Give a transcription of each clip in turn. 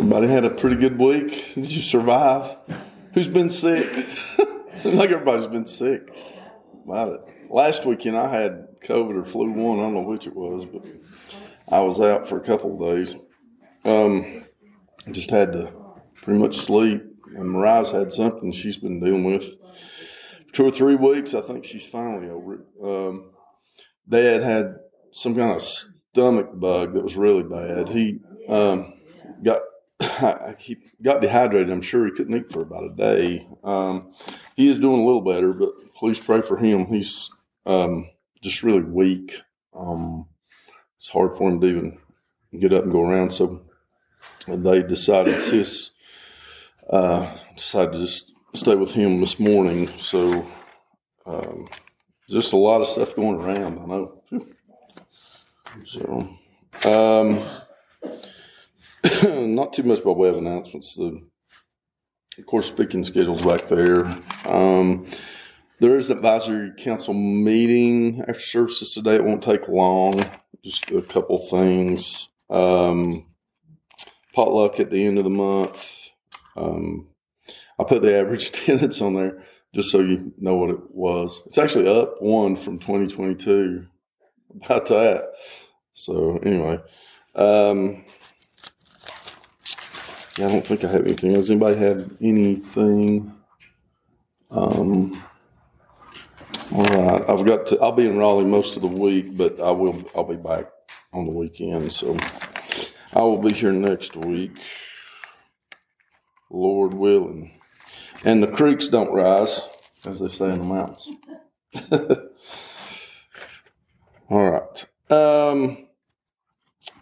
Everybody had a pretty good week. Did you survive? Who's been sick? Seems like everybody's been sick about it. Last weekend I had COVID or flu one. I don't know which it was, but I was out for a couple of days. Um, just had to pretty much sleep. And Mariah's had something she's been dealing with for two or three weeks. I think she's finally over it. Um, Dad had some kind of stomach bug that was really bad. He um, got he got dehydrated. I'm sure he couldn't eat for about a day. Um, he is doing a little better, but please pray for him. He's um, just really weak. Um, it's hard for him to even get up and go around. So they decided, sis uh, decided to just stay with him this morning. So um, just a lot of stuff going around. I know. So. Not too much by way of announcements. The, of course, speaking schedules back there. Um, there is advisory council meeting after services today. It won't take long. Just a couple things. Um, potluck at the end of the month. Um, I put the average attendance on there just so you know what it was. It's actually up one from 2022. About that. So anyway, um, yeah, I don't think I have anything. Does anybody have anything? Um, all right, I've got to. I'll be in Raleigh most of the week, but I will. I'll be back on the weekend, so I will be here next week, Lord willing. And the creeks don't rise, as they say in the mountains. all right. Um,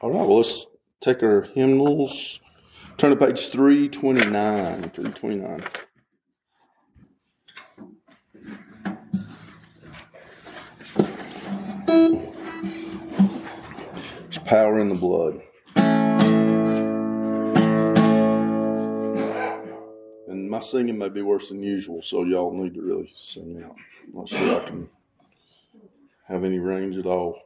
all right. Well, let's take our hymnals. Turn to page 329. 329. There's power in the blood. And my singing may be worse than usual, so y'all need to really sing out. I'm not sure I can have any range at all.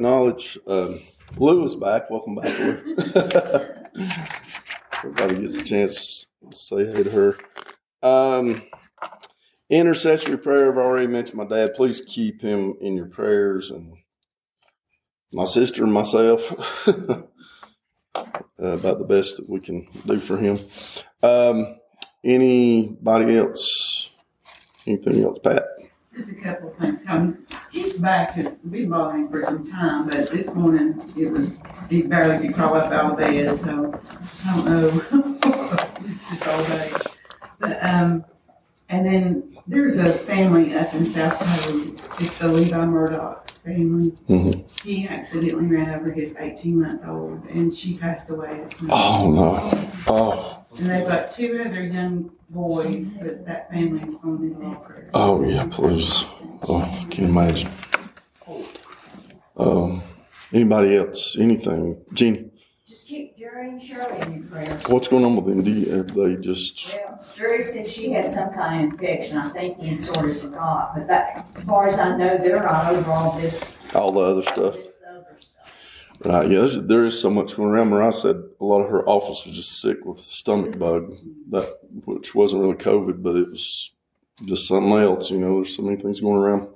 Acknowledge um, Lou is back. Welcome back, Lou. Everybody gets a chance to say hey to her. Um, intercessory prayer. I've already mentioned my dad. Please keep him in your prayers and my sister and myself uh, about the best that we can do for him. Um, anybody else? Anything else, Pat? Just a couple of things, Tony. His back has been bothering him for some time, but this morning it was, he barely could crawl up out of bed, so I don't know. It's just old age. But, um, and then There's a family up in South Code. It's the Levi Murdoch family. Mhm. He accidentally ran over his 18 month old, and she passed away. This month. Oh no. Oh. And they've got two other young boys, but that family's going to need a lot of. Oh yeah, please. Oh, I can imagine. Um, anybody else? Anything? Jeannie, Just keep Jerry and Shirley in your prayers. what's going on with them? Do you, have they just? Well, Jerry said she had some kind of infection. I think he had sort of forgot, but that, as far as I know, they're not over all this, All the other stuff. this other stuff. Right. Yeah. There's, there is so much going around. Mariah said a lot of her office was just sick with stomach bug, that which wasn't really COVID, but it was just something else. You know, there's so many things going around.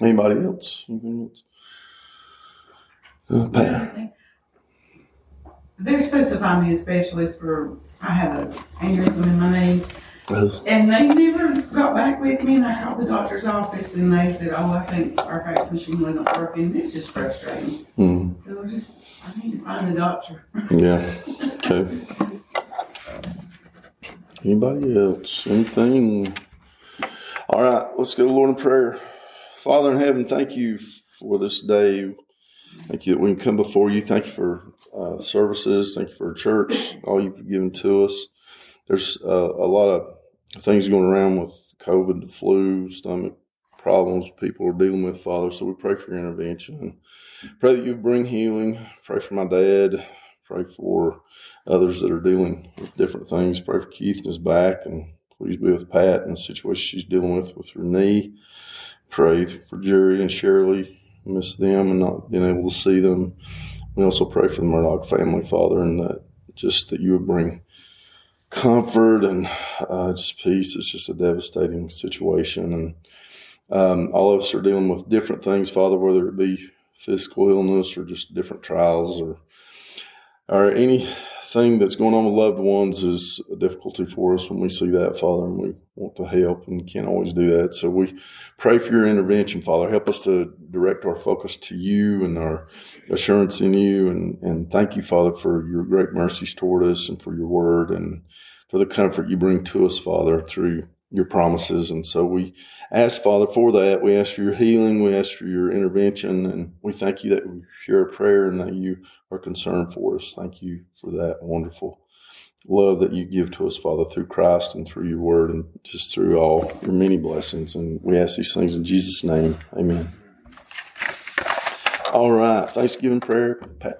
Anybody else? Anything else? Uh, Pat. They're supposed to find me a specialist for, I have an aneurysm in my knee. And they never got back with me, and I called the doctor's office, and they said, "Oh, I think our fax machine wasn't working." It's just frustrating. hmm, So I just, I need to find a doctor. yeah. Okay. Anybody else? Anything? All right. Let's go to the Lord in prayer. Father in heaven, thank you for this day. Thank you that we can come before you. Thank you for uh, services. Thank you for church, all you've given to us. There's uh, a lot of things going around with COVID, the flu, stomach problems people are dealing with, Father. So we pray for your intervention. Pray that you bring healing. Pray for my dad. Pray for others that are dealing with different things. Pray for Keith and his back. And please be with Pat and the situation she's dealing with with her knee. Pray for Jerry and Shirley. Miss them and not being able to see them. We also pray for the Murdoch family, Father, and that just that you would bring comfort and uh, just peace. It's just a devastating situation, and um, all of us are dealing with different things, Father, whether it be physical illness or just different trials or or anything that's going on with loved ones is a difficulty for us when we see that, Father, and we want to help and can't always do that. So we pray for your intervention, Father. Help us to direct our focus to you and our assurance in you. And, and thank you, Father, for your great mercies toward us and for your word and for the comfort you bring to us, Father, through your promises. And so we ask, Father, for that. We ask for your healing. We ask for your intervention. And we thank you that we hear a prayer and that you are concerned for us. Thank you for that wonderful love that you give to us, Father, through Christ and through your word and just through all your many blessings. And we ask these things in Jesus' name. Amen. All right. Thanksgiving prayer, Pat.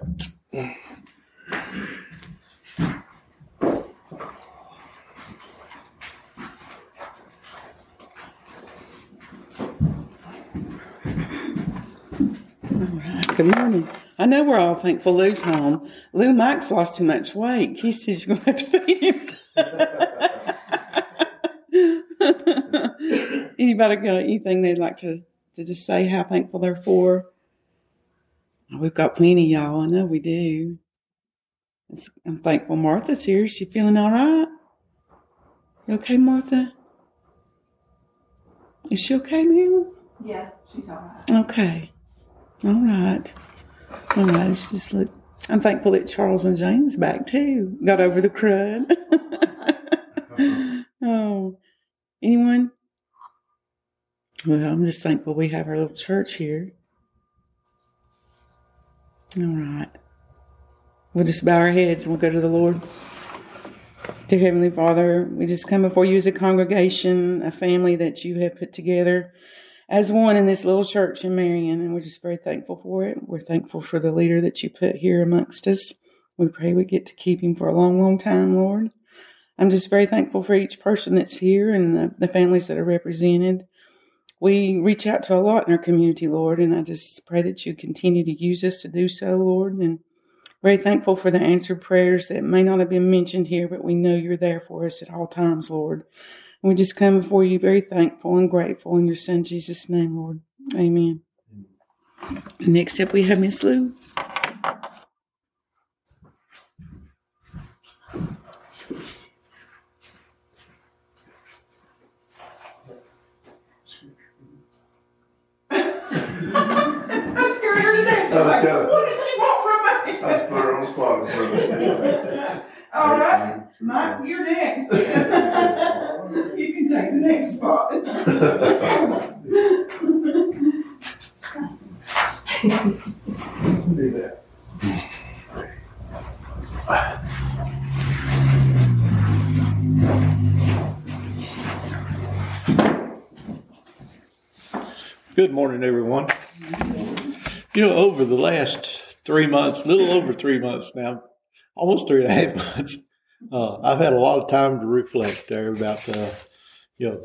Good morning. I know we're all thankful Lou's home. Lou Mike's lost too much weight. He says you're going to have to feed him. Anybody got anything they'd like to, to just say how thankful they're for? We've got plenty, y'all. I know we do. It's, I'm thankful Martha's here. Is she feeling all right? You okay, Martha? Is she okay, Mary? Yeah, she's all right. Okay. All right. All right. It's just look. I'm thankful that Charles and Jane's back too. Got over the crud. oh, anyone? Well, I'm just thankful we have our little church here. All right. We'll just bow our heads and we'll go to the Lord. Dear Heavenly Father, we just come before you as a congregation, a family that you have put together as one in this little church in Marion, and we're just very thankful for it. We're thankful for the leader that you put here amongst us. We pray we get to keep him for a long, long time, Lord. I'm just very thankful for each person that's here and the, the families that are represented. We reach out to a lot in our community, Lord, and I just pray that you continue to use us to do so, Lord. And very thankful for the answered prayers that may not have been mentioned here, but we know you're there for us at all times, Lord. And we just come before you very thankful and grateful in your son Jesus' name, Lord. Amen. Next up, we have Miss Lou. I scared Do that. Good morning, everyone. You know, over the last three months, little over three months now, almost three and a half months, uh, I've had a lot of time to reflect there about, uh, you know,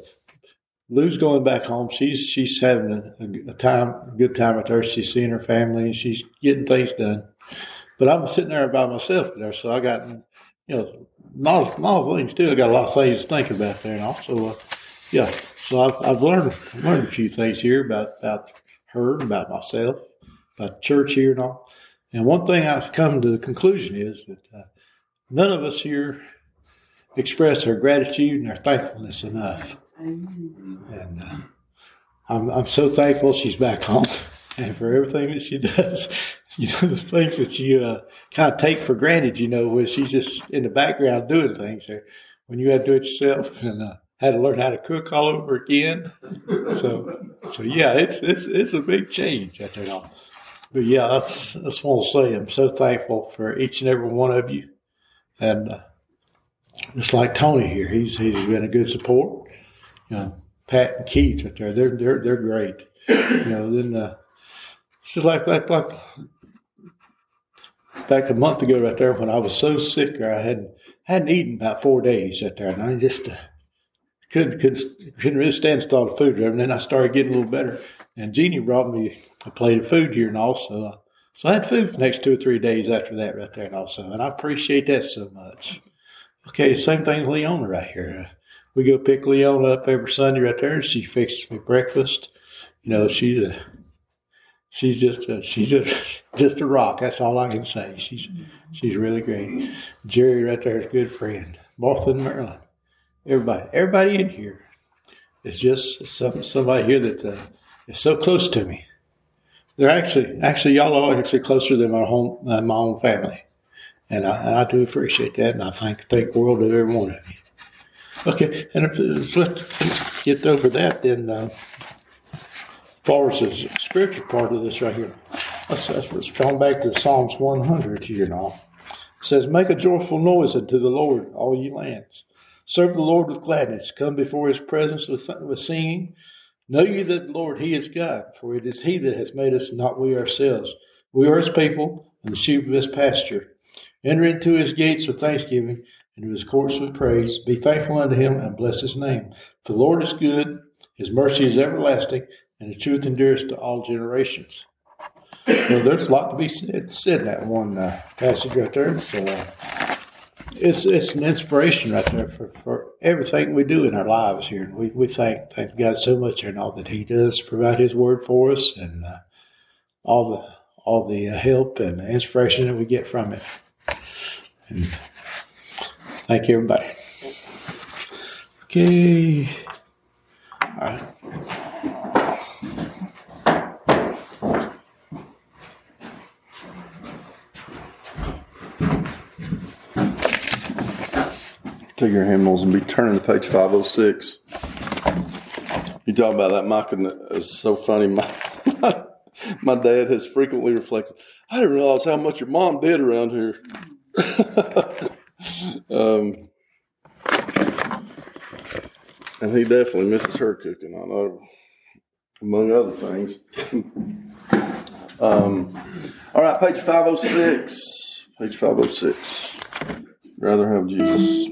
Lou's going back home. She's she's having a, a, time, a good time with her. She's seeing her family and she's getting things done. But I'm sitting there by myself there, so I got, you know, not small things too. I got a lot of things to think about there, and also, uh, yeah. So I've, I've learned learned a few things here about about her, about myself, about church here and all. And one thing I've come to the conclusion is that uh, none of us here express our gratitude and our thankfulness enough. And uh, I'm, I'm so thankful she's back home and for everything that she does. You know, the things that you uh, kind of take for granted, you know, when she's just in the background doing things there. When you had to do it yourself and uh, had to learn how to cook all over again. So, so yeah, it's it's it's a big change there. All. But yeah, that's that's what I'll say. I'm so thankful for each and every one of you, and uh, just like Tony here, he's he's been a good support. You know, Pat and Keith right there, they're they're they're great. You know, then uh, it's just like like like back a month ago right there when I was so sick, I hadn't hadn't eaten about four days right there, and I just. Uh, couldn't, couldn't couldn't really stand to all the food. And then I started getting a little better. And Jeannie brought me a plate of food here and also. So I had food for the next two or three days after that right there and also. And I appreciate that so much. Okay, same thing with Leona right here. We go pick Leona up every Sunday right there and she fixes me breakfast. You know, she's a, she's just a, she's just just a rock. That's all I can say. She's she's really great. Jerry right there is a good friend. Martha and Maryland everybody, everybody in here is just some, somebody here that uh, is so close to me. They're actually, actually, y'all are actually closer than my home, uh, my own family, and I, and I do appreciate that, and I thank thank the world of every one of you. Okay, and if, let's get over that, then uh, as the spiritual part of this right here, let's, let's, come back to Psalms 100 here now. It says, Make a joyful noise unto the Lord, all ye lands. Serve the Lord with gladness. Come before his presence with, with singing. Know ye that the Lord, he is God, for it is he that has made us, not we ourselves. We are his people, and the sheep of his pasture. Enter into his gates with thanksgiving, and to his courts with praise. Be thankful unto him, and bless his name. For the Lord is good, his mercy is everlasting, and his truth endures to all generations. Well, there's a lot to be said, said in that one uh, passage right there. So, uh, it's it's an inspiration right there for, for everything we do in our lives here. And we, we thank thank God so much and all that He does provide His word for us and uh, all the all the uh, help and inspiration that we get from it. And thank you, everybody. Okay. All right. Take your hymnals and be turning to page 506. You talk about that, Mike, and it's so funny. My, my, my dad has frequently reflected, I didn't realize how much your mom did around here. um, and he definitely misses her cooking, I know, among other things. um, all right, page 506. Page 506. Rather have Jesus.